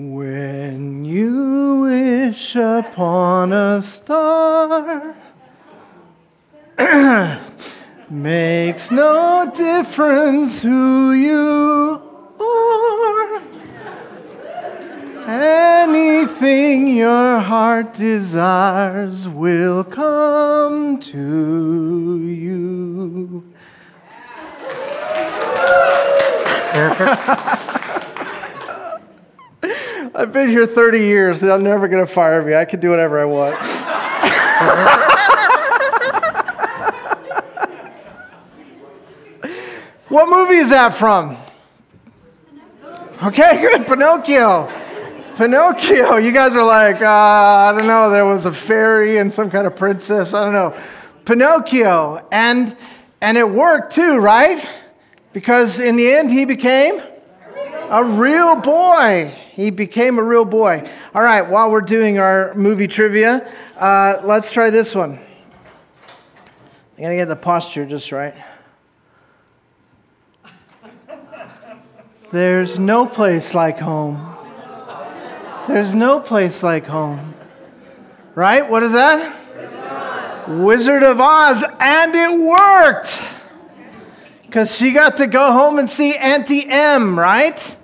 When you wish upon a star, makes no difference who you are. Anything your heart desires will come to you. I've been here 30 years. They're never going to fire me. I can do whatever I want. what movie is that from? Okay, good. Pinocchio. Pinocchio. You guys are like, uh, I don't know, there was a fairy and some kind of princess. I don't know. Pinocchio. And, and it worked too, right? Because in the end, he became a real boy. He became a real boy. All right, while we're doing our movie trivia, uh, let's try this one. I gotta get the posture just right. There's no place like home. There's no place like home. Right? What is that? Wizard of Oz. And it worked. Because she got to go home and see Auntie Em, right?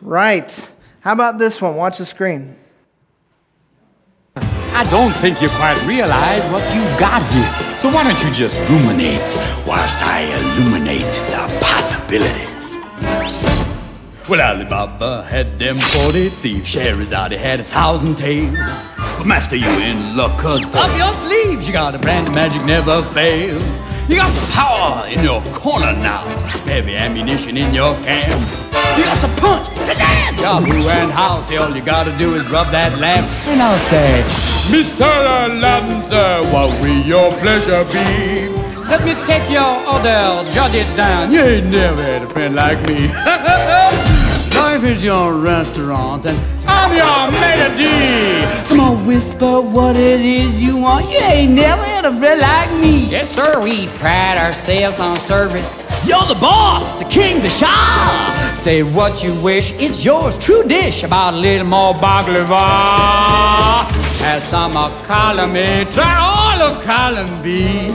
Right. How about this one? Watch the screen. I don't think you quite realize what you've got here. So why don't you just ruminate whilst I illuminate the possibilities? Well, Ali Baba had them 40 thieves. Scheherazade had a thousand tales. But master, you in luck, cause up your sleeves you got a brand of magic never fails. You got some power in your corner now. Heavy ammunition in your camp. You got some punch, pizzazz, Yahoo and house. All you gotta do is rub that lamp, and I'll say, Mr. Aladdin, sir, what will your pleasure be? Let me take your order, jot it down. You ain't never had a friend like me. Life is your restaurant, and I'm your maitre d'. Come on, whisper what it is you want. You ain't never had a friend like me. Yes, sir, we pride ourselves on service. You're the boss, the king, the shah. Say what you wish, it's yours. True dish. About a little more baklava. Have some of column A, try all of column B.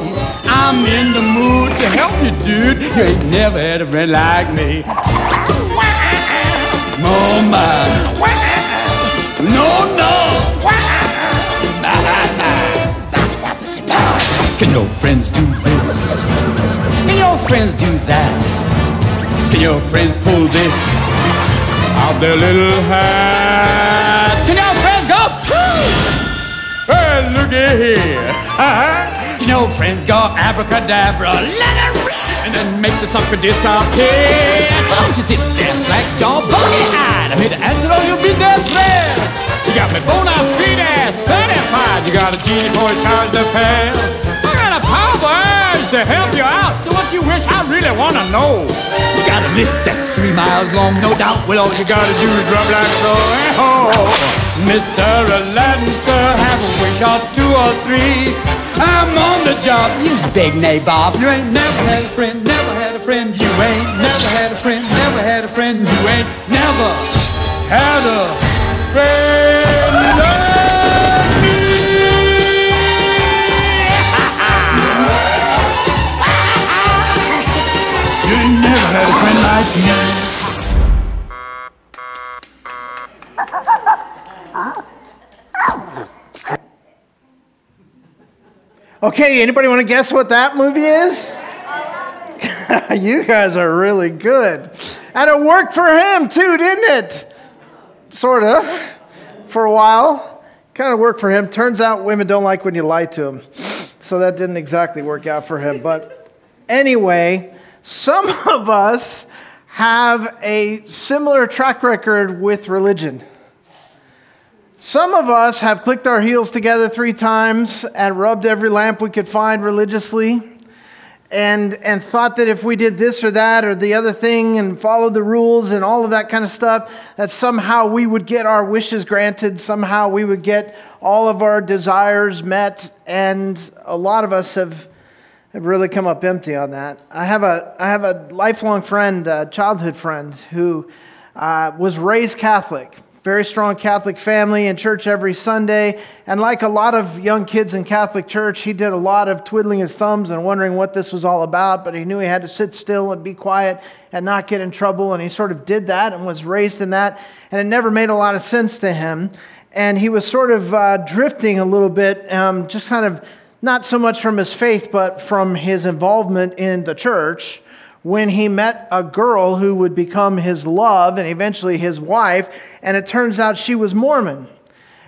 I'm in the mood to help you, dude. You ain't never had a friend like me. My. No, no. Can your friends do this? Can your friends do that? Can your friends pull this out their little hat? Can your friends go? Hey, looky here. Can your friends go abracadabra? Let it! And then make the sucker disappear. Don't you sit there slack jaw buggy eyed. I'm here to answer all your dead prayers. You got me bona fide certified. You got a genie for a charge the fail. I got a power to help you out. So what you wish I really wanna know. You got a list that's three miles long, no doubt. Well, all you gotta do is rub like so. Oh, Mr. Aladdin, sir, have a wish or two or three. I'm on the job, you big nabob. You ain't never had a friend, never had a friend. You ain't never had a friend, never had a friend. You ain't never had a friend. Okay, anybody want to guess what that movie is? you guys are really good. And it worked for him too, didn't it? Sort of. For a while. Kind of worked for him. Turns out women don't like when you lie to them. So that didn't exactly work out for him. But anyway, some of us have a similar track record with religion. Some of us have clicked our heels together three times and rubbed every lamp we could find religiously and, and thought that if we did this or that or the other thing and followed the rules and all of that kind of stuff, that somehow we would get our wishes granted, somehow we would get all of our desires met. And a lot of us have, have really come up empty on that. I have a, I have a lifelong friend, a childhood friend, who uh, was raised Catholic very strong Catholic family in church every Sunday. And like a lot of young kids in Catholic church, he did a lot of twiddling his thumbs and wondering what this was all about. But he knew he had to sit still and be quiet and not get in trouble. And he sort of did that and was raised in that. And it never made a lot of sense to him. And he was sort of uh, drifting a little bit, um, just kind of not so much from his faith, but from his involvement in the church when he met a girl who would become his love and eventually his wife, and it turns out she was Mormon.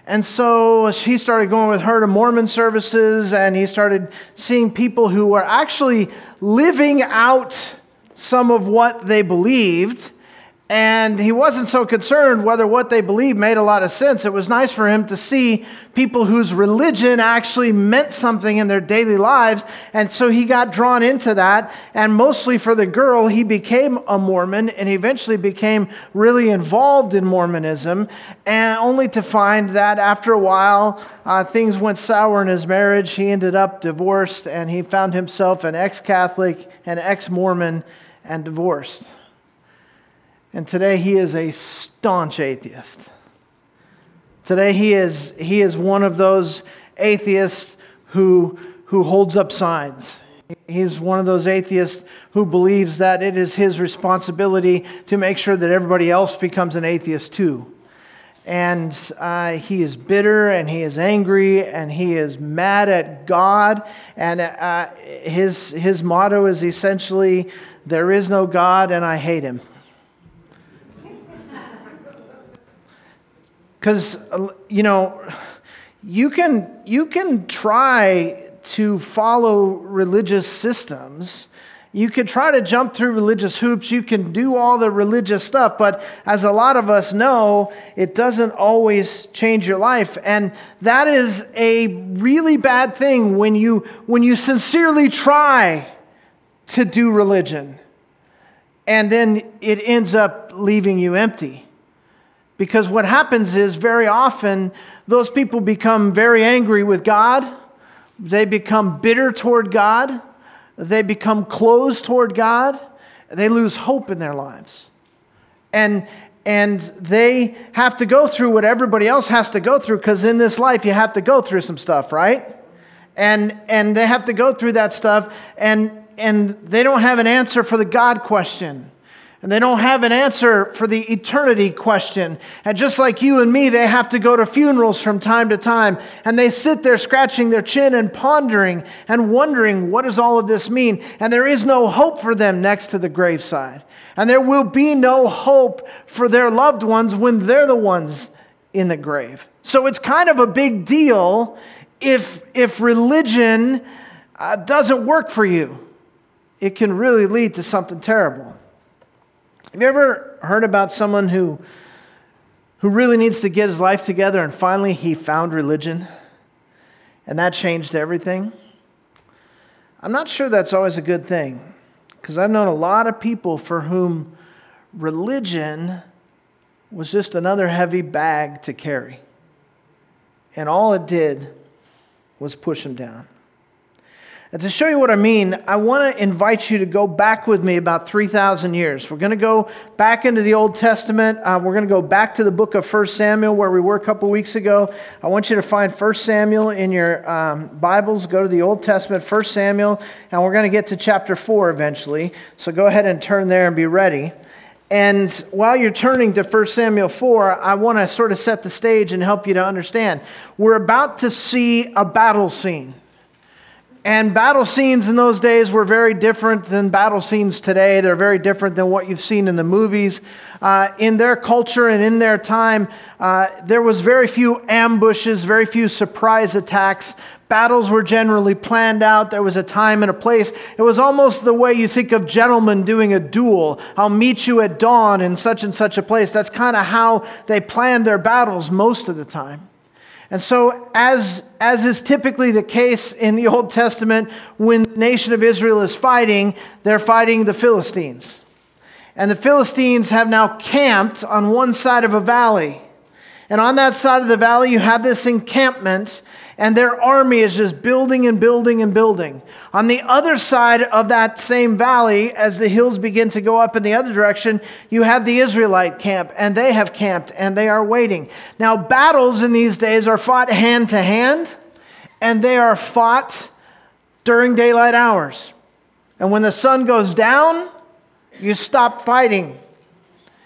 And so he started going with her to Mormon services, and he started seeing people who were actually living out some of what they believed and he wasn't so concerned whether what they believed made a lot of sense. It was nice for him to see people whose religion actually meant something in their daily lives. And so he got drawn into that. And mostly for the girl, he became a Mormon and eventually became really involved in Mormonism. And only to find that after a while, uh, things went sour in his marriage. He ended up divorced and he found himself an ex Catholic, an ex Mormon, and divorced. And today he is a staunch atheist. Today he is, he is one of those atheists who, who holds up signs. He's one of those atheists who believes that it is his responsibility to make sure that everybody else becomes an atheist too. And uh, he is bitter and he is angry and he is mad at God. And uh, his, his motto is essentially, There is no God and I hate him. Because, you know, you can, you can try to follow religious systems. You can try to jump through religious hoops. You can do all the religious stuff. But as a lot of us know, it doesn't always change your life. And that is a really bad thing when you, when you sincerely try to do religion and then it ends up leaving you empty. Because what happens is very often those people become very angry with God, they become bitter toward God, they become closed toward God, they lose hope in their lives. And, and they have to go through what everybody else has to go through because in this life you have to go through some stuff, right? And, and they have to go through that stuff, and, and they don't have an answer for the God question. And they don't have an answer for the eternity question. And just like you and me, they have to go to funerals from time to time. And they sit there scratching their chin and pondering and wondering, what does all of this mean? And there is no hope for them next to the graveside. And there will be no hope for their loved ones when they're the ones in the grave. So it's kind of a big deal if, if religion uh, doesn't work for you. It can really lead to something terrible. Have you ever heard about someone who, who really needs to get his life together and finally he found religion and that changed everything? I'm not sure that's always a good thing because I've known a lot of people for whom religion was just another heavy bag to carry. And all it did was push them down. And to show you what I mean, I want to invite you to go back with me about 3,000 years. We're going to go back into the Old Testament. Uh, we're going to go back to the book of 1 Samuel where we were a couple weeks ago. I want you to find 1 Samuel in your um, Bibles. Go to the Old Testament, 1 Samuel, and we're going to get to chapter 4 eventually. So go ahead and turn there and be ready. And while you're turning to 1 Samuel 4, I want to sort of set the stage and help you to understand. We're about to see a battle scene. And battle scenes in those days were very different than battle scenes today. They're very different than what you've seen in the movies. Uh, in their culture and in their time, uh, there was very few ambushes, very few surprise attacks. Battles were generally planned out. There was a time and a place. It was almost the way you think of gentlemen doing a duel. I'll meet you at dawn in such and such a place. That's kind of how they planned their battles most of the time. And so, as, as is typically the case in the Old Testament, when the nation of Israel is fighting, they're fighting the Philistines. And the Philistines have now camped on one side of a valley. And on that side of the valley, you have this encampment. And their army is just building and building and building. On the other side of that same valley, as the hills begin to go up in the other direction, you have the Israelite camp, and they have camped and they are waiting. Now, battles in these days are fought hand to hand, and they are fought during daylight hours. And when the sun goes down, you stop fighting,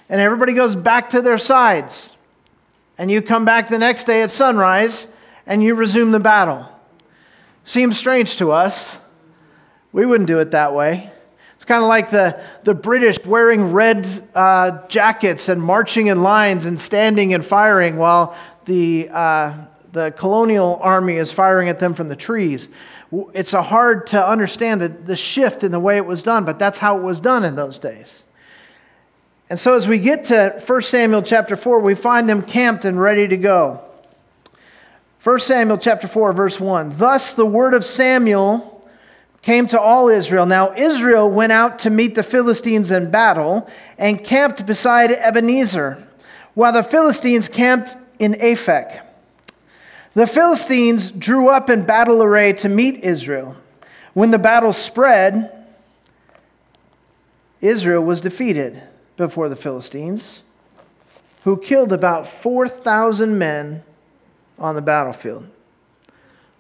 and everybody goes back to their sides. And you come back the next day at sunrise and you resume the battle. Seems strange to us. We wouldn't do it that way. It's kind of like the, the British wearing red uh, jackets and marching in lines and standing and firing while the, uh, the colonial army is firing at them from the trees. It's a hard to understand the, the shift in the way it was done, but that's how it was done in those days. And so as we get to 1 Samuel chapter 4, we find them camped and ready to go. 1 Samuel chapter 4 verse 1. Thus the word of Samuel came to all Israel. Now Israel went out to meet the Philistines in battle and camped beside Ebenezer, while the Philistines camped in Aphek. The Philistines drew up in battle array to meet Israel. When the battle spread, Israel was defeated before the Philistines, who killed about 4,000 men on the battlefield.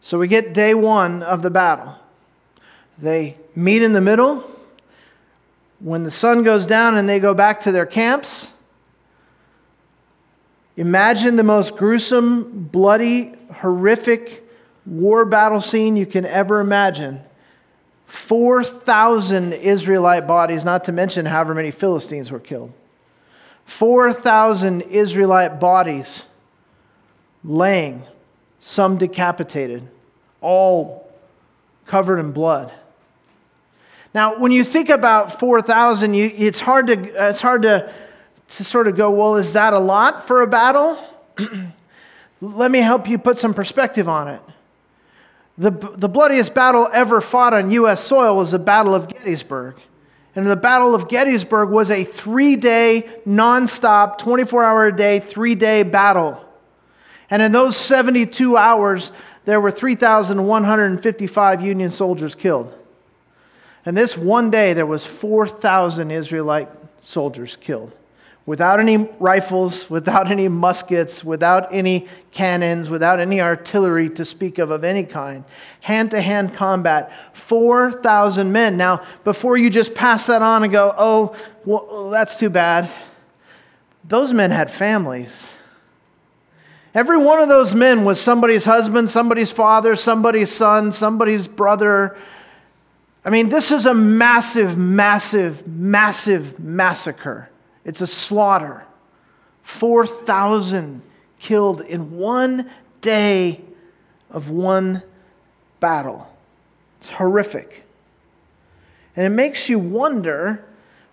So we get day one of the battle. They meet in the middle. When the sun goes down and they go back to their camps, imagine the most gruesome, bloody, horrific war battle scene you can ever imagine. 4,000 Israelite bodies, not to mention however many Philistines were killed. 4,000 Israelite bodies laying, some decapitated, all covered in blood. Now, when you think about 4,000, it's hard, to, it's hard to, to sort of go, well, is that a lot for a battle? Let me help you put some perspective on it. The, the bloodiest battle ever fought on U.S. soil was the Battle of Gettysburg. And the Battle of Gettysburg was a three day, nonstop, 24 hour a day, three day battle. And in those 72 hours, there were 3,155 Union soldiers killed. And this one day, there was 4,000 Israelite soldiers killed. Without any rifles, without any muskets, without any cannons, without any artillery to speak of of any kind. Hand to hand combat, 4,000 men. Now, before you just pass that on and go, oh, well, that's too bad, those men had families. Every one of those men was somebody's husband, somebody's father, somebody's son, somebody's brother. I mean, this is a massive, massive, massive massacre. It's a slaughter. 4,000 killed in one day of one battle. It's horrific. And it makes you wonder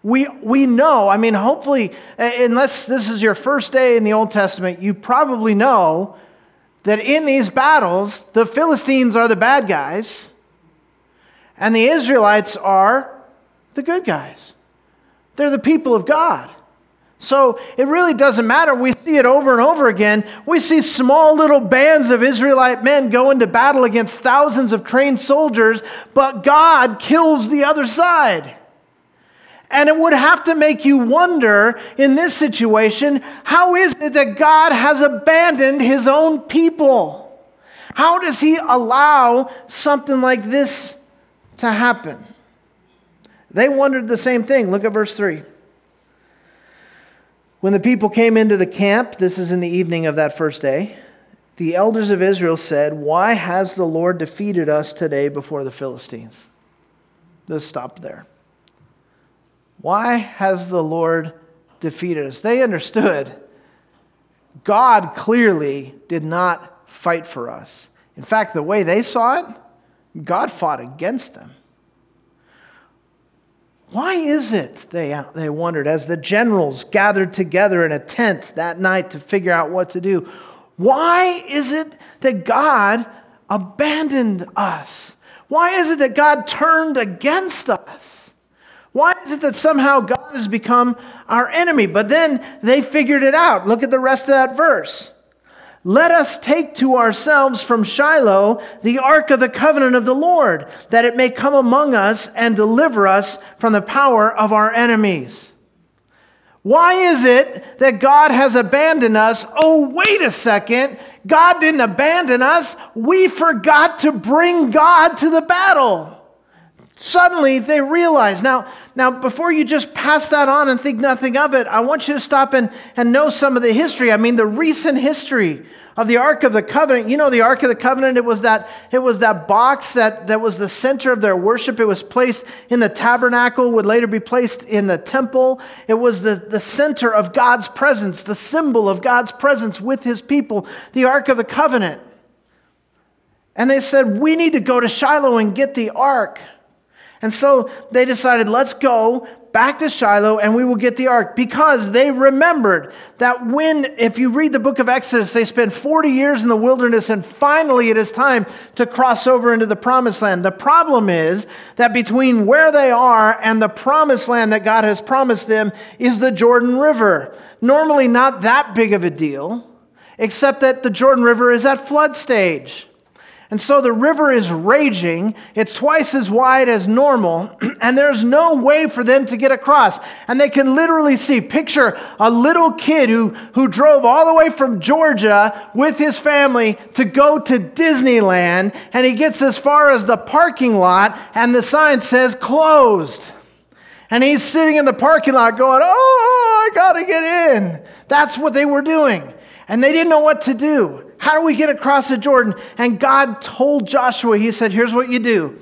we, we know, I mean, hopefully, uh, unless this is your first day in the Old Testament, you probably know that in these battles, the Philistines are the bad guys and the Israelites are the good guys. They're the people of God. So it really doesn't matter. We see it over and over again. We see small little bands of Israelite men go into battle against thousands of trained soldiers, but God kills the other side. And it would have to make you wonder in this situation how is it that God has abandoned his own people? How does he allow something like this to happen? They wondered the same thing. Look at verse 3. When the people came into the camp, this is in the evening of that first day, the elders of Israel said, Why has the Lord defeated us today before the Philistines? Let's stop there. Why has the Lord defeated us? They understood God clearly did not fight for us. In fact, the way they saw it, God fought against them. Why is it, they, they wondered, as the generals gathered together in a tent that night to figure out what to do? Why is it that God abandoned us? Why is it that God turned against us? Why is it that somehow God has become our enemy? But then they figured it out. Look at the rest of that verse. let us take to ourselves from Shiloh the ark of the covenant of the Lord, that it may come among us and deliver us from the power of our enemies. Why is it that God has abandoned us? Oh, wait a second. God didn't abandon us. We forgot to bring God to the battle. Suddenly they realize. Now, now, before you just pass that on and think nothing of it, I want you to stop and, and know some of the history. I mean, the recent history of the Ark of the Covenant. You know, the Ark of the Covenant, it was that, it was that box that, that was the center of their worship. It was placed in the tabernacle, would later be placed in the temple. It was the, the center of God's presence, the symbol of God's presence with his people, the Ark of the Covenant. And they said, We need to go to Shiloh and get the ark. And so they decided, let's go back to Shiloh and we will get the ark because they remembered that when, if you read the book of Exodus, they spent 40 years in the wilderness and finally it is time to cross over into the promised land. The problem is that between where they are and the promised land that God has promised them is the Jordan River. Normally, not that big of a deal, except that the Jordan River is at flood stage. And so the river is raging. It's twice as wide as normal, and there's no way for them to get across. And they can literally see, picture a little kid who, who drove all the way from Georgia with his family to go to Disneyland, and he gets as far as the parking lot, and the sign says closed. And he's sitting in the parking lot going, Oh, I gotta get in. That's what they were doing. And they didn't know what to do. How do we get across the Jordan? And God told Joshua, He said, Here's what you do.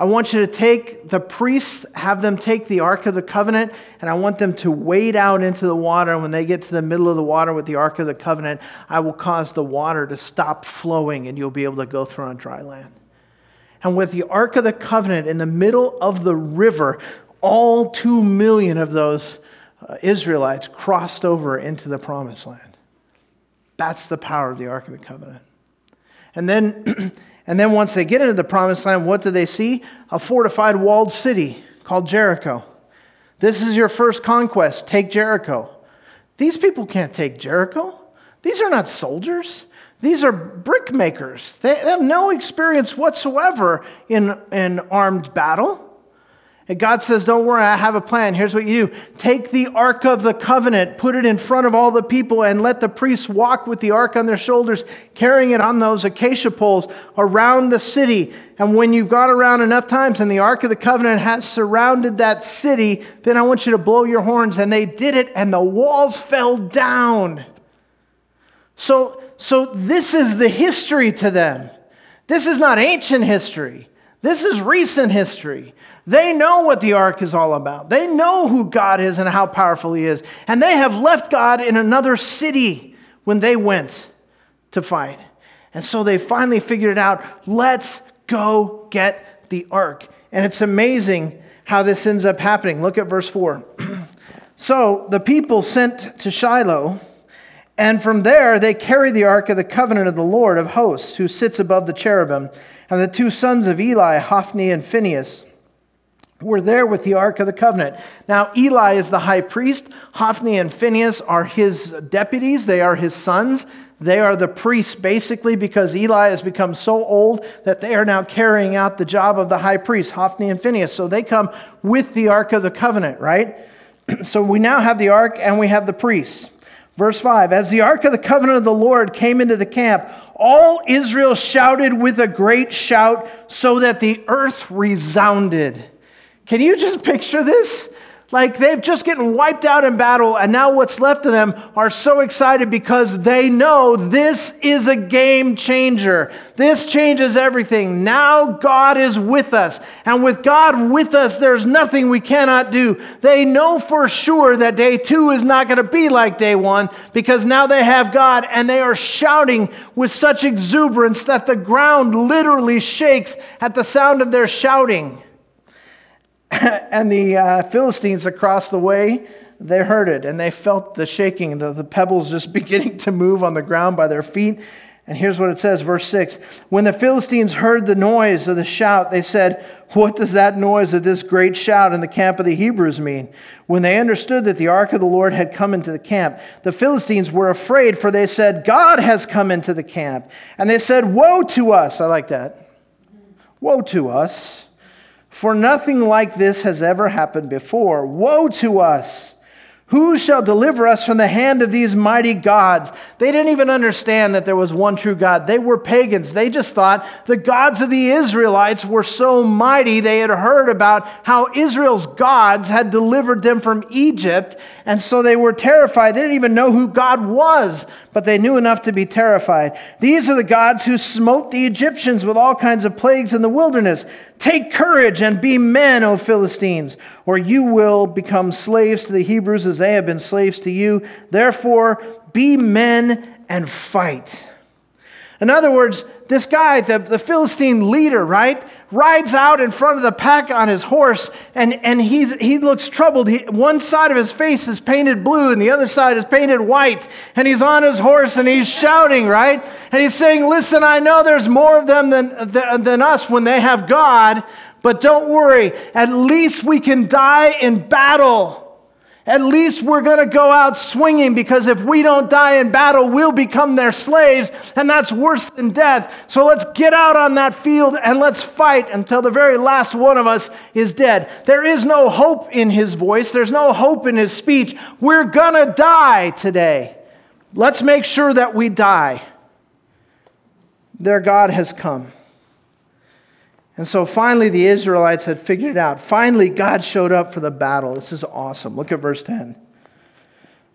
I want you to take the priests, have them take the Ark of the Covenant, and I want them to wade out into the water. And when they get to the middle of the water with the Ark of the Covenant, I will cause the water to stop flowing and you'll be able to go through on dry land. And with the Ark of the Covenant in the middle of the river, all two million of those uh, Israelites crossed over into the promised land. That's the power of the Ark of the Covenant. And then, and then once they get into the promised land, what do they see? A fortified walled city called Jericho. This is your first conquest. Take Jericho. These people can't take Jericho. These are not soldiers. These are brick makers. They have no experience whatsoever in, in armed battle. And God says, Don't worry, I have a plan. Here's what you do take the Ark of the Covenant, put it in front of all the people, and let the priests walk with the Ark on their shoulders, carrying it on those acacia poles around the city. And when you've gone around enough times and the Ark of the Covenant has surrounded that city, then I want you to blow your horns. And they did it, and the walls fell down. So, so this is the history to them. This is not ancient history. This is recent history. They know what the ark is all about. They know who God is and how powerful He is. And they have left God in another city when they went to fight. And so they finally figured it out. Let's go get the ark. And it's amazing how this ends up happening. Look at verse 4. so the people sent to Shiloh, and from there they carried the ark of the covenant of the Lord of hosts, who sits above the cherubim, and the two sons of Eli, Hophni and Phinehas were there with the Ark of the Covenant. Now, Eli is the high priest. Hophni and Phinehas are his deputies, they are his sons. They are the priests basically because Eli has become so old that they are now carrying out the job of the high priest, Hophni and Phinehas. So they come with the Ark of the Covenant, right? so we now have the Ark and we have the priests. Verse 5 As the Ark of the Covenant of the Lord came into the camp, all Israel shouted with a great shout so that the earth resounded. Can you just picture this? Like they've just getting wiped out in battle, and now what's left of them are so excited because they know this is a game changer. This changes everything. Now God is with us. And with God with us, there's nothing we cannot do. They know for sure that day two is not going to be like day one because now they have God and they are shouting with such exuberance that the ground literally shakes at the sound of their shouting. and the uh, Philistines across the way, they heard it and they felt the shaking, the, the pebbles just beginning to move on the ground by their feet. And here's what it says, verse 6 When the Philistines heard the noise of the shout, they said, What does that noise of this great shout in the camp of the Hebrews mean? When they understood that the ark of the Lord had come into the camp, the Philistines were afraid, for they said, God has come into the camp. And they said, Woe to us! I like that. Woe to us! For nothing like this has ever happened before. Woe to us! Who shall deliver us from the hand of these mighty gods? They didn't even understand that there was one true God. They were pagans. They just thought the gods of the Israelites were so mighty. They had heard about how Israel's gods had delivered them from Egypt, and so they were terrified. They didn't even know who God was, but they knew enough to be terrified. These are the gods who smote the Egyptians with all kinds of plagues in the wilderness. Take courage and be men, O Philistines, or you will become slaves to the Hebrews as they have been slaves to you. Therefore, be men and fight. In other words, this guy, the, the Philistine leader, right, rides out in front of the pack on his horse and, and he's, he looks troubled. He, one side of his face is painted blue and the other side is painted white. And he's on his horse and he's shouting, right? And he's saying, Listen, I know there's more of them than, than, than us when they have God, but don't worry. At least we can die in battle. At least we're going to go out swinging because if we don't die in battle, we'll become their slaves, and that's worse than death. So let's get out on that field and let's fight until the very last one of us is dead. There is no hope in his voice, there's no hope in his speech. We're going to die today. Let's make sure that we die. Their God has come. And so finally, the Israelites had figured it out. Finally, God showed up for the battle. This is awesome. Look at verse 10.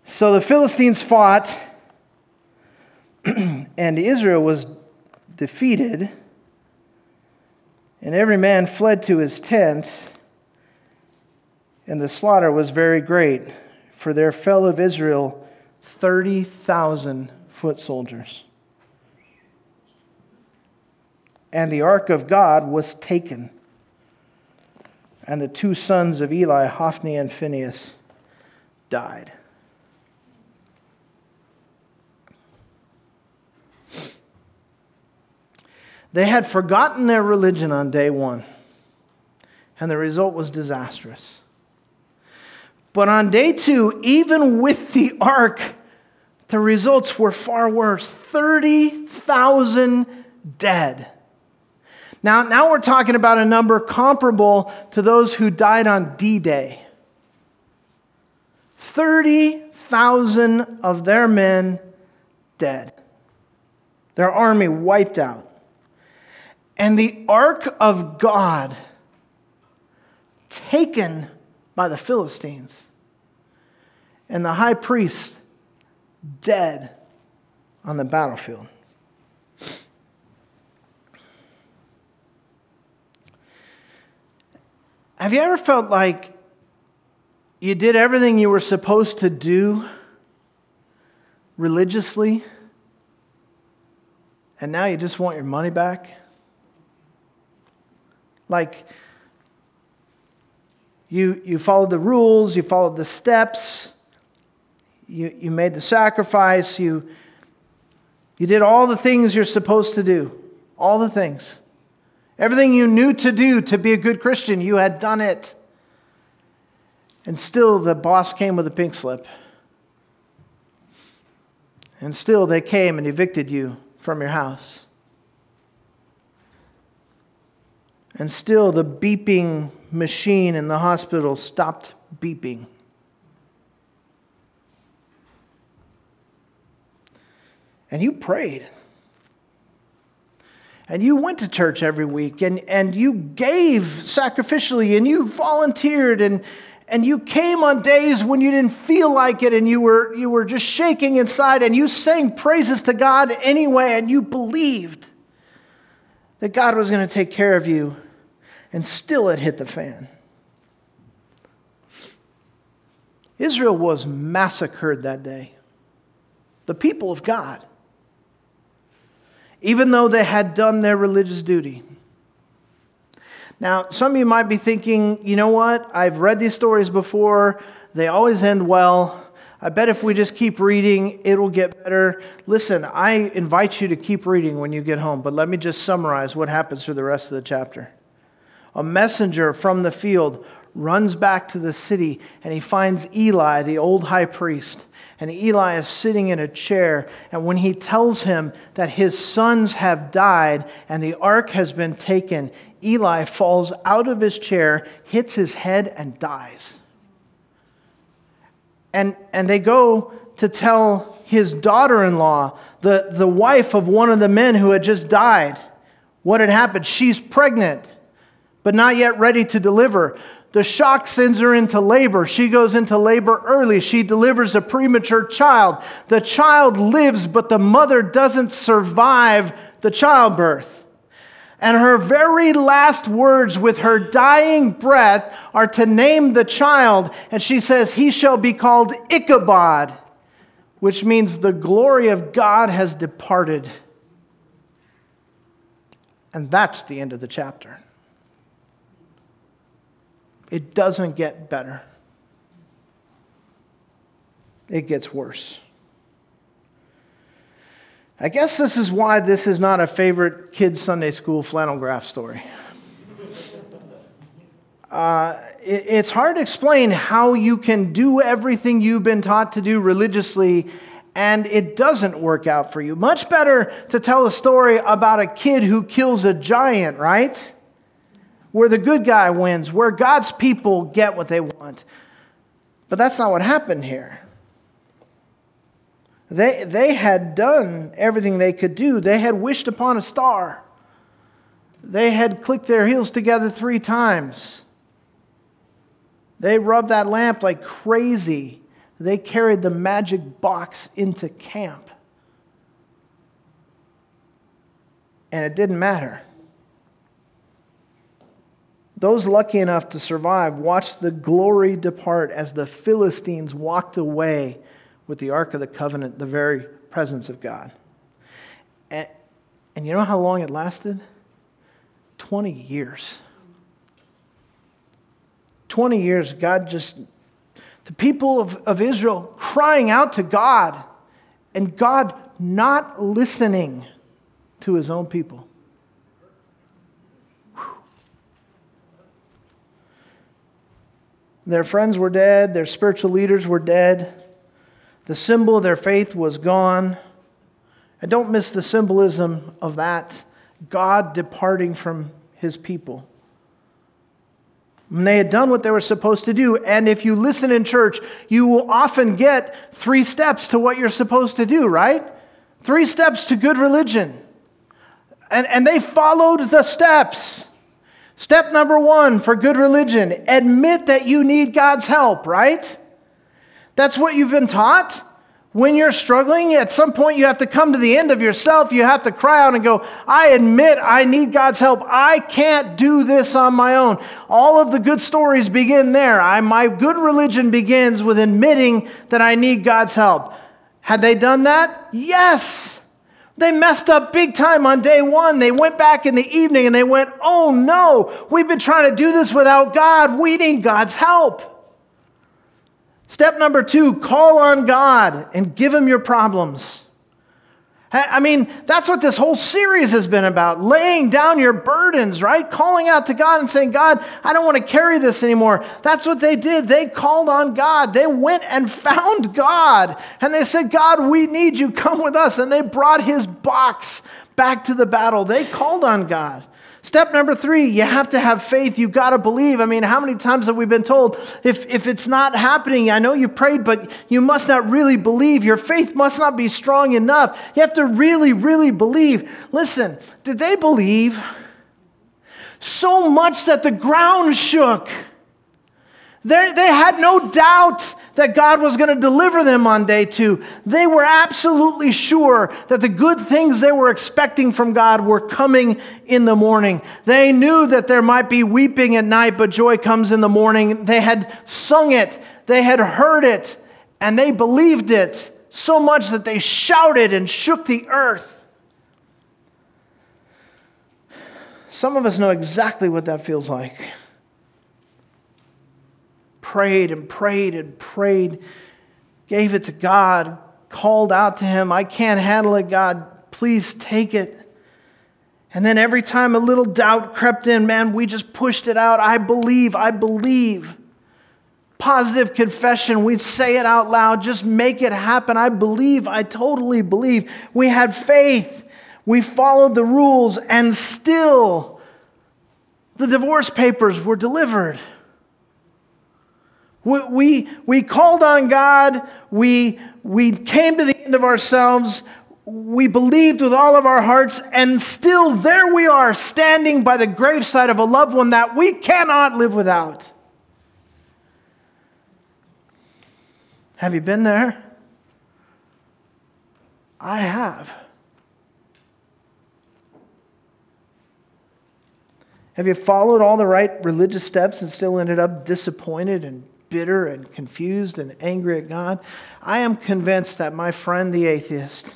So the Philistines fought, and Israel was defeated, and every man fled to his tent, and the slaughter was very great, for there fell of Israel 30,000 foot soldiers and the ark of God was taken. And the two sons of Eli, Hophni and Phinehas, died. They had forgotten their religion on day one, and the result was disastrous. But on day two, even with the ark, the results were far worse 30,000 dead. Now, now we're talking about a number comparable to those who died on D Day. 30,000 of their men dead, their army wiped out. And the ark of God taken by the Philistines, and the high priest dead on the battlefield. Have you ever felt like you did everything you were supposed to do religiously, and now you just want your money back? Like, you, you followed the rules, you followed the steps, you, you made the sacrifice, you, you did all the things you're supposed to do, all the things. Everything you knew to do to be a good Christian, you had done it. And still, the boss came with a pink slip. And still, they came and evicted you from your house. And still, the beeping machine in the hospital stopped beeping. And you prayed and you went to church every week and, and you gave sacrificially and you volunteered and, and you came on days when you didn't feel like it and you were, you were just shaking inside and you sang praises to God anyway and you believed that God was going to take care of you and still it hit the fan. Israel was massacred that day. The people of God even though they had done their religious duty. Now, some of you might be thinking, you know what? I've read these stories before, they always end well. I bet if we just keep reading, it'll get better. Listen, I invite you to keep reading when you get home, but let me just summarize what happens through the rest of the chapter. A messenger from the field runs back to the city and he finds Eli, the old high priest. And Eli is sitting in a chair. And when he tells him that his sons have died and the ark has been taken, Eli falls out of his chair, hits his head, and dies. And, and they go to tell his daughter in law, the, the wife of one of the men who had just died, what had happened. She's pregnant, but not yet ready to deliver. The shock sends her into labor. She goes into labor early. She delivers a premature child. The child lives, but the mother doesn't survive the childbirth. And her very last words with her dying breath are to name the child. And she says, He shall be called Ichabod, which means the glory of God has departed. And that's the end of the chapter. It doesn't get better, it gets worse. I guess this is why this is not a favorite kids' Sunday school flannel graph story. Uh, it, it's hard to explain how you can do everything you've been taught to do religiously and it doesn't work out for you. Much better to tell a story about a kid who kills a giant, right? Where the good guy wins, where God's people get what they want. But that's not what happened here. They, they had done everything they could do. They had wished upon a star. They had clicked their heels together three times. They rubbed that lamp like crazy. They carried the magic box into camp. And it didn't matter. Those lucky enough to survive watched the glory depart as the Philistines walked away with the Ark of the Covenant, the very presence of God. And, and you know how long it lasted? 20 years. 20 years, God just, the people of, of Israel crying out to God, and God not listening to his own people. Their friends were dead, their spiritual leaders were dead. The symbol of their faith was gone. And don't miss the symbolism of that God departing from his people. And they had done what they were supposed to do. And if you listen in church, you will often get three steps to what you're supposed to do, right? Three steps to good religion. And, and they followed the steps. Step number one for good religion admit that you need God's help, right? That's what you've been taught. When you're struggling, at some point you have to come to the end of yourself. You have to cry out and go, I admit I need God's help. I can't do this on my own. All of the good stories begin there. I, my good religion begins with admitting that I need God's help. Had they done that? Yes. They messed up big time on day one. They went back in the evening and they went, Oh no, we've been trying to do this without God. We need God's help. Step number two call on God and give Him your problems. I mean, that's what this whole series has been about laying down your burdens, right? Calling out to God and saying, God, I don't want to carry this anymore. That's what they did. They called on God. They went and found God. And they said, God, we need you. Come with us. And they brought his box back to the battle. They called on God. Step number three, you have to have faith. You've got to believe. I mean, how many times have we been told if, if it's not happening, I know you prayed, but you must not really believe. Your faith must not be strong enough. You have to really, really believe. Listen, did they believe? So much that the ground shook. They, they had no doubt that God was going to deliver them on day two. They were absolutely sure that the good things they were expecting from God were coming in the morning. They knew that there might be weeping at night, but joy comes in the morning. They had sung it, they had heard it, and they believed it so much that they shouted and shook the earth. Some of us know exactly what that feels like prayed and prayed and prayed. gave it to God, called out to Him, I can't handle it, God, please take it. And then every time a little doubt crept in, man, we just pushed it out. I believe, I believe. Positive confession, we'd say it out loud, just make it happen. I believe, I totally believe. We had faith, we followed the rules, and still the divorce papers were delivered. We, we, we called on God, we, we came to the end of ourselves, we believed with all of our hearts, and still there we are standing by the graveside of a loved one that we cannot live without. Have you been there? I have. Have you followed all the right religious steps and still ended up disappointed and bitter and confused and angry at God? I am convinced that my friend, the atheist,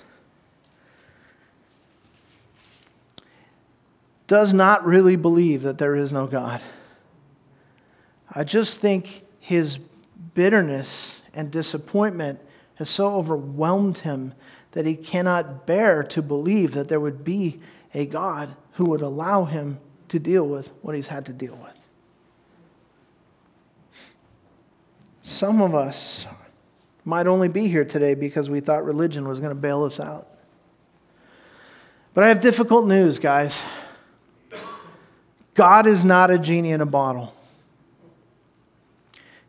does not really believe that there is no God. I just think his bitterness and disappointment has so overwhelmed him that he cannot bear to believe that there would be a God who would allow him to deal with what he's had to deal with. Some of us might only be here today because we thought religion was going to bail us out. But I have difficult news, guys. God is not a genie in a bottle.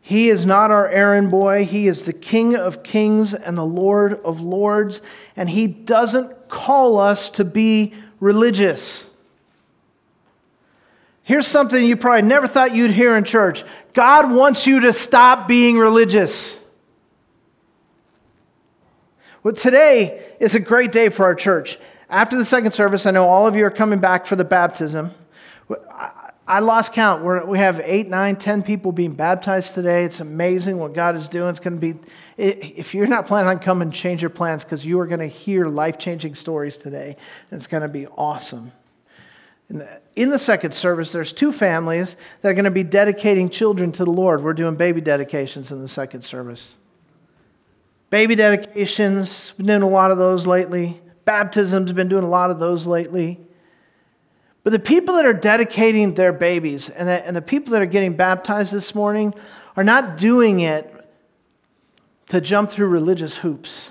He is not our errand boy. He is the King of kings and the Lord of lords. And He doesn't call us to be religious. Here's something you probably never thought you'd hear in church God wants you to stop being religious. Well, today is a great day for our church. After the second service, I know all of you are coming back for the baptism. I lost count. We're, we have eight, nine, ten people being baptized today. It's amazing what God is doing. It's going to be, if you're not planning on coming, change your plans because you are going to hear life changing stories today. And it's going to be awesome. The, in the second service, there's two families that are going to be dedicating children to the Lord. We're doing baby dedications in the second service. Baby dedications, been doing a lot of those lately. Baptisms, been doing a lot of those lately. But the people that are dedicating their babies and the, and the people that are getting baptized this morning are not doing it to jump through religious hoops.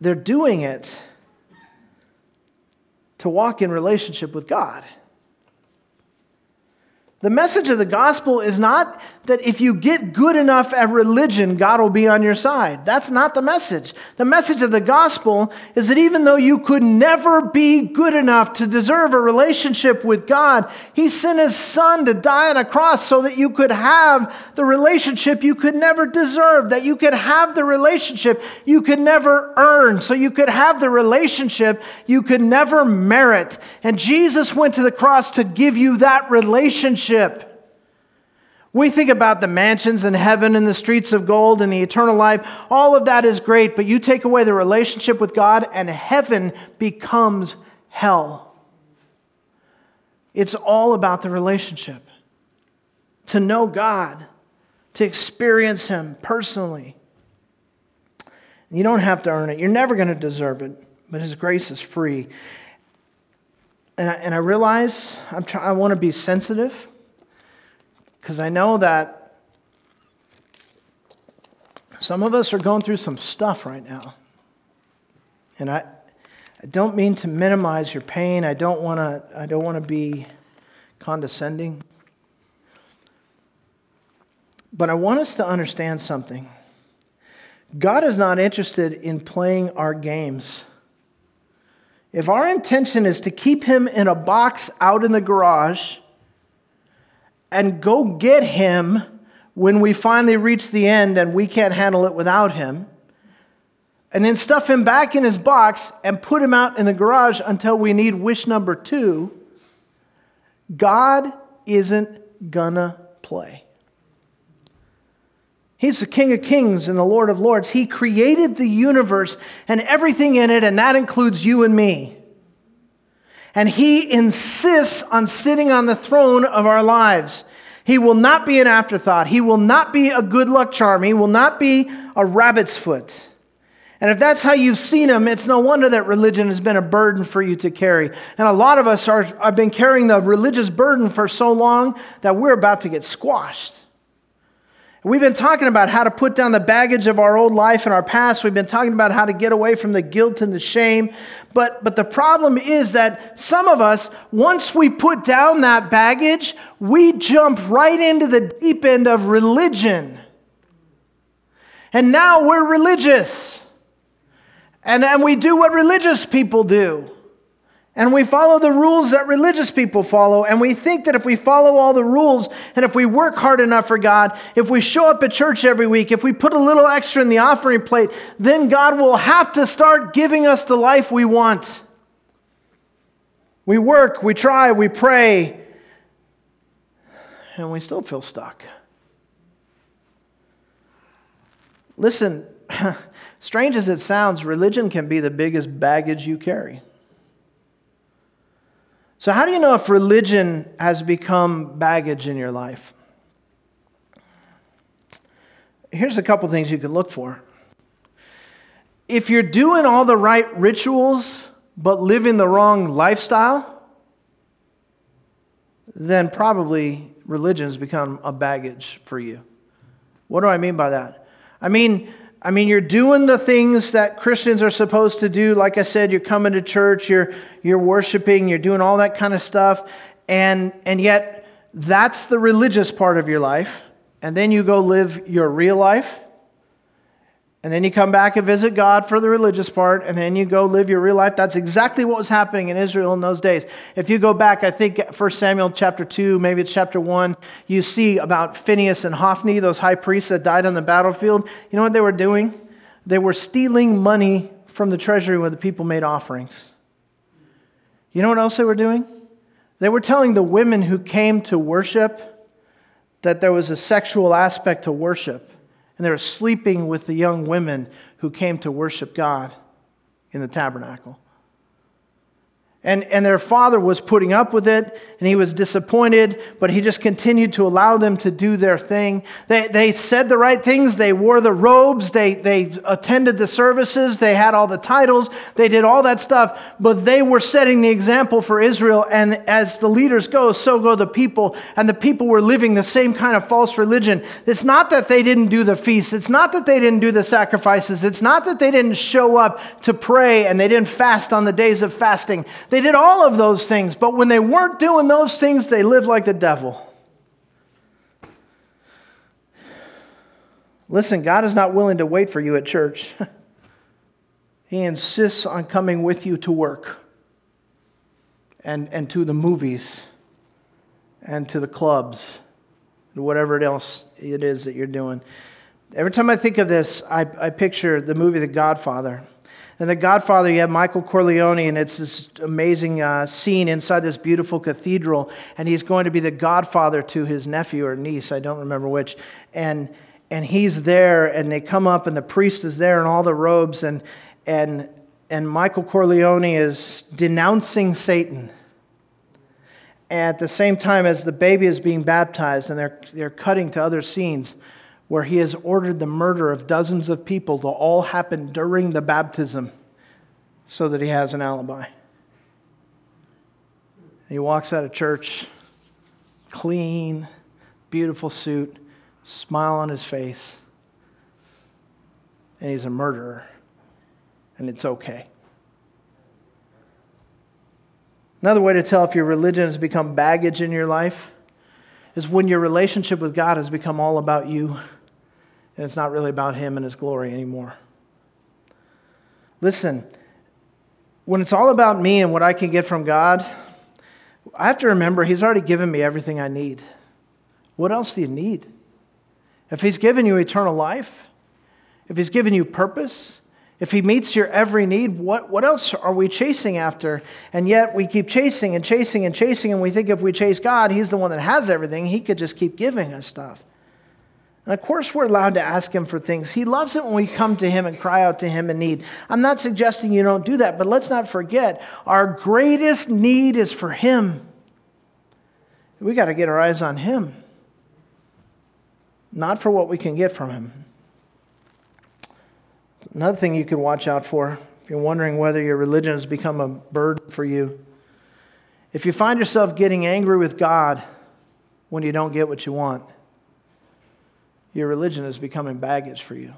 They're doing it to walk in relationship with God. The message of the gospel is not that if you get good enough at religion, God will be on your side. That's not the message. The message of the gospel is that even though you could never be good enough to deserve a relationship with God, He sent His Son to die on a cross so that you could have the relationship you could never deserve, that you could have the relationship you could never earn, so you could have the relationship you could never merit. And Jesus went to the cross to give you that relationship. We think about the mansions in heaven and the streets of gold and the eternal life. All of that is great, but you take away the relationship with God, and heaven becomes hell. It's all about the relationship. To know God, to experience Him personally. You don't have to earn it, you're never going to deserve it, but His grace is free. And I, and I realize I'm try, I want to be sensitive because I know that some of us are going through some stuff right now. And I, I don't mean to minimize your pain. I don't want to I don't want to be condescending. But I want us to understand something. God is not interested in playing our games. If our intention is to keep him in a box out in the garage, and go get him when we finally reach the end and we can't handle it without him, and then stuff him back in his box and put him out in the garage until we need wish number two, God isn't gonna play. He's the King of Kings and the Lord of Lords. He created the universe and everything in it, and that includes you and me and he insists on sitting on the throne of our lives. He will not be an afterthought. He will not be a good luck charm. He will not be a rabbit's foot. And if that's how you've seen him, it's no wonder that religion has been a burden for you to carry. And a lot of us are, have been carrying the religious burden for so long that we're about to get squashed. We've been talking about how to put down the baggage of our old life and our past. We've been talking about how to get away from the guilt and the shame. But, but the problem is that some of us, once we put down that baggage, we jump right into the deep end of religion. And now we're religious. And, and we do what religious people do. And we follow the rules that religious people follow. And we think that if we follow all the rules and if we work hard enough for God, if we show up at church every week, if we put a little extra in the offering plate, then God will have to start giving us the life we want. We work, we try, we pray, and we still feel stuck. Listen, strange as it sounds, religion can be the biggest baggage you carry. So, how do you know if religion has become baggage in your life? Here's a couple things you can look for. If you're doing all the right rituals but living the wrong lifestyle, then probably religion has become a baggage for you. What do I mean by that? I mean, I mean, you're doing the things that Christians are supposed to do. Like I said, you're coming to church, you're, you're worshiping, you're doing all that kind of stuff. And, and yet, that's the religious part of your life. And then you go live your real life. And then you come back and visit God for the religious part, and then you go live your real life. That's exactly what was happening in Israel in those days. If you go back, I think 1 Samuel chapter 2, maybe it's chapter 1, you see about Phineas and Hophni, those high priests that died on the battlefield. You know what they were doing? They were stealing money from the treasury where the people made offerings. You know what else they were doing? They were telling the women who came to worship that there was a sexual aspect to worship and they were sleeping with the young women who came to worship God in the tabernacle. And, and their father was putting up with it, and he was disappointed, but he just continued to allow them to do their thing. They, they said the right things. They wore the robes. They, they attended the services. They had all the titles. They did all that stuff, but they were setting the example for Israel. And as the leaders go, so go the people. And the people were living the same kind of false religion. It's not that they didn't do the feasts, it's not that they didn't do the sacrifices, it's not that they didn't show up to pray and they didn't fast on the days of fasting. They did all of those things, but when they weren't doing those things, they lived like the devil. Listen, God is not willing to wait for you at church. he insists on coming with you to work and, and to the movies and to the clubs and whatever else it is that you're doing. Every time I think of this, I, I picture the movie The Godfather. And The Godfather, you have Michael Corleone, and it's this amazing uh, scene inside this beautiful cathedral, and he's going to be the godfather to his nephew or niece, I don't remember which. And, and he's there, and they come up, and the priest is there in all the robes, and, and, and Michael Corleone is denouncing Satan at the same time as the baby is being baptized, and they're, they're cutting to other scenes where he has ordered the murder of dozens of people to all happen during the baptism so that he has an alibi. He walks out of church, clean, beautiful suit, smile on his face, and he's a murderer, and it's okay. Another way to tell if your religion has become baggage in your life is when your relationship with God has become all about you and it's not really about Him and His glory anymore. Listen, when it's all about me and what I can get from God, I have to remember He's already given me everything I need. What else do you need? If He's given you eternal life, if He's given you purpose, if He meets your every need, what, what else are we chasing after? And yet we keep chasing and chasing and chasing, and we think if we chase God, He's the one that has everything. He could just keep giving us stuff. And of course, we're allowed to ask Him for things. He loves it when we come to Him and cry out to Him in need. I'm not suggesting you don't do that, but let's not forget our greatest need is for Him. We got to get our eyes on Him. not for what we can get from Him. Another thing you can watch out for if you're wondering whether your religion has become a burden for you, if you find yourself getting angry with God when you don't get what you want, your religion is becoming baggage for you.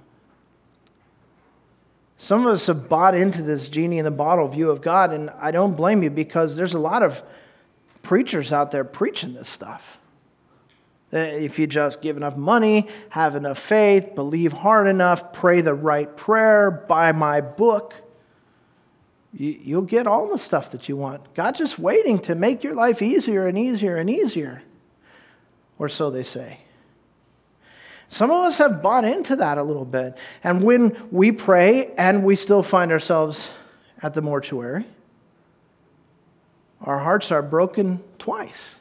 Some of us have bought into this genie in the bottle view of God, and I don't blame you because there's a lot of preachers out there preaching this stuff. Eh, if you just give enough money, have enough faith, believe hard enough, pray the right prayer, buy my book, you'll get all the stuff that you want. God's just waiting to make your life easier and easier and easier. Or so they say. Some of us have bought into that a little bit. And when we pray and we still find ourselves at the mortuary, our hearts are broken twice.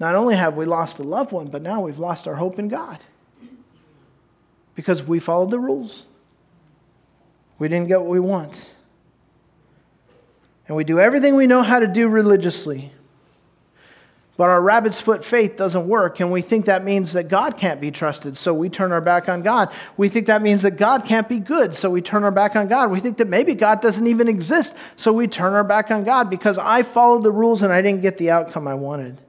Not only have we lost a loved one, but now we've lost our hope in God because we followed the rules. We didn't get what we want. And we do everything we know how to do religiously but our rabbit's foot faith doesn't work, and we think that means that God can't be trusted, so we turn our back on God. We think that means that God can't be good, so we turn our back on God. We think that maybe God doesn't even exist, so we turn our back on God because I followed the rules and I didn't get the outcome I wanted.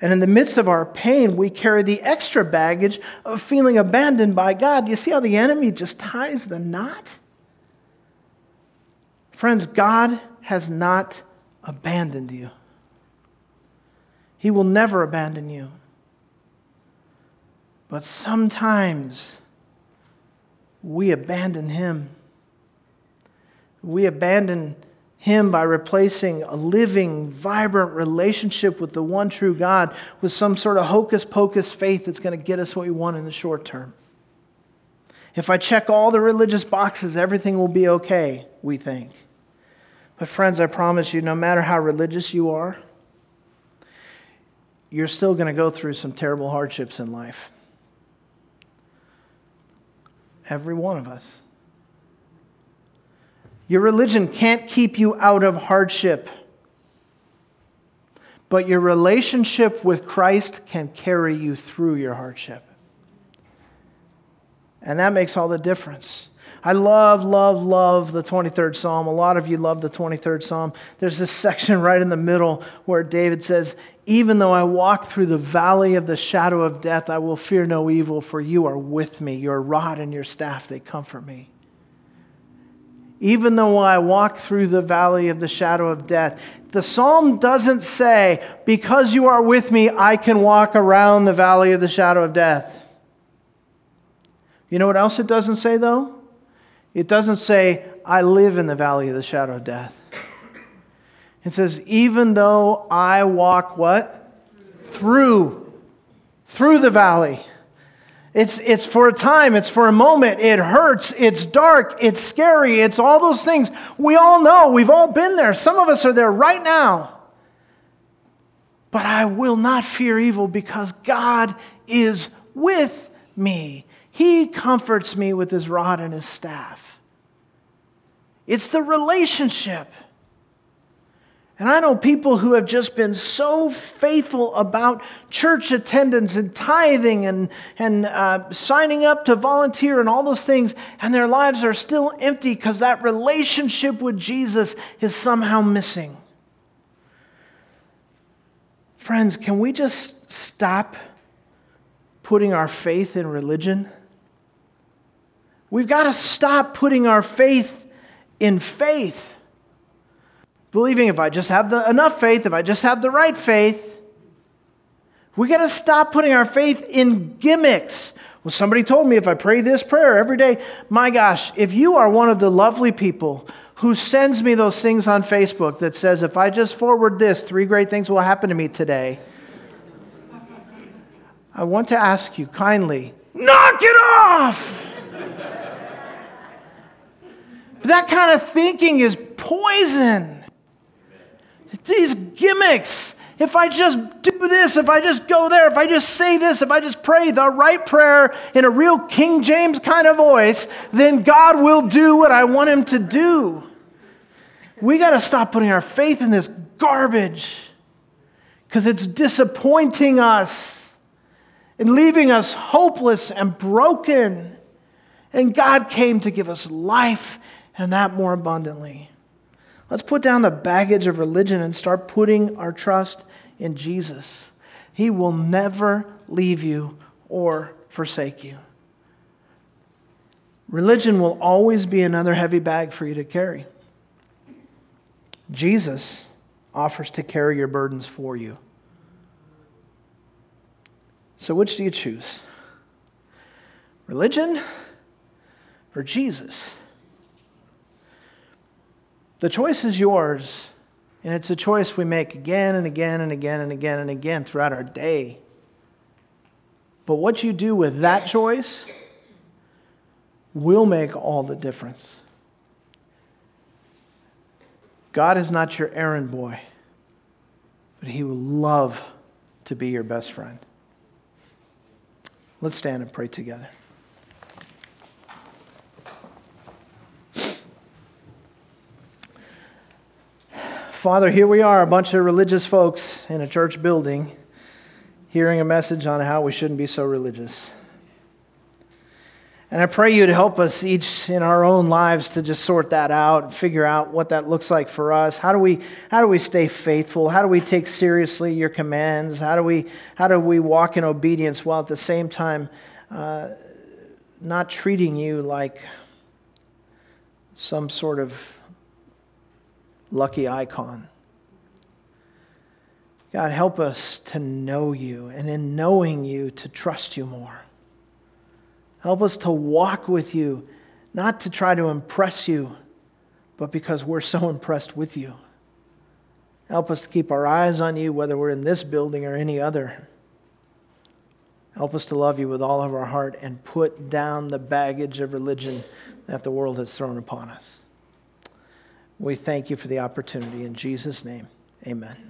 And in the midst of our pain, we carry the extra baggage of feeling abandoned by God. Do you see how the enemy just ties the knot? Friends, God has not abandoned you. He will never abandon you. But sometimes we abandon Him. We abandon Him by replacing a living, vibrant relationship with the one true God with some sort of hocus pocus faith that's going to get us what we want in the short term. If I check all the religious boxes, everything will be okay, we think. But, friends, I promise you, no matter how religious you are, you're still going to go through some terrible hardships in life. Every one of us. Your religion can't keep you out of hardship, but your relationship with Christ can carry you through your hardship. And that makes all the difference. I love, love, love the 23rd Psalm. A lot of you love the 23rd Psalm. There's this section right in the middle where David says, Even though I walk through the valley of the shadow of death, I will fear no evil, for you are with me. Your rod and your staff, they comfort me. Even though I walk through the valley of the shadow of death, the psalm doesn't say, Because you are with me, I can walk around the valley of the shadow of death. You know what else it doesn't say, though? It doesn't say, I live in the valley of the shadow of death. It says, even though I walk what? Through. Through the valley. It's, it's for a time, it's for a moment. It hurts, it's dark, it's scary, it's all those things. We all know, we've all been there. Some of us are there right now. But I will not fear evil because God is with me. He comforts me with his rod and his staff. It's the relationship. And I know people who have just been so faithful about church attendance and tithing and, and uh, signing up to volunteer and all those things, and their lives are still empty because that relationship with Jesus is somehow missing. Friends, can we just stop putting our faith in religion? We've got to stop putting our faith in faith. Believing if I just have the, enough faith, if I just have the right faith, we got to stop putting our faith in gimmicks. Well, somebody told me if I pray this prayer every day, my gosh, if you are one of the lovely people who sends me those things on Facebook that says, if I just forward this, three great things will happen to me today, I want to ask you kindly, knock it off! That kind of thinking is poison. These gimmicks. If I just do this, if I just go there, if I just say this, if I just pray the right prayer in a real King James kind of voice, then God will do what I want Him to do. We got to stop putting our faith in this garbage because it's disappointing us and leaving us hopeless and broken. And God came to give us life and that more abundantly. Let's put down the baggage of religion and start putting our trust in Jesus. He will never leave you or forsake you. Religion will always be another heavy bag for you to carry. Jesus offers to carry your burdens for you. So, which do you choose? Religion or Jesus? The choice is yours, and it's a choice we make again and again and again and again and again throughout our day. But what you do with that choice will make all the difference. God is not your errand boy, but He will love to be your best friend. Let's stand and pray together. Father, here we are, a bunch of religious folks in a church building, hearing a message on how we shouldn't be so religious. And I pray you to help us each in our own lives to just sort that out, figure out what that looks like for us. How do we, how do we stay faithful? How do we take seriously your commands? How do we, how do we walk in obedience while at the same time uh, not treating you like some sort of lucky icon. God, help us to know you, and in knowing you, to trust you more. Help us to walk with you, not to try to impress you, but because we're so impressed with you. Help us to keep our eyes on you, whether we're in this building or any other. Help us to love you with all of our heart and put down the baggage of religion that the world has thrown upon us. We thank you for the opportunity. In Jesus' name, amen.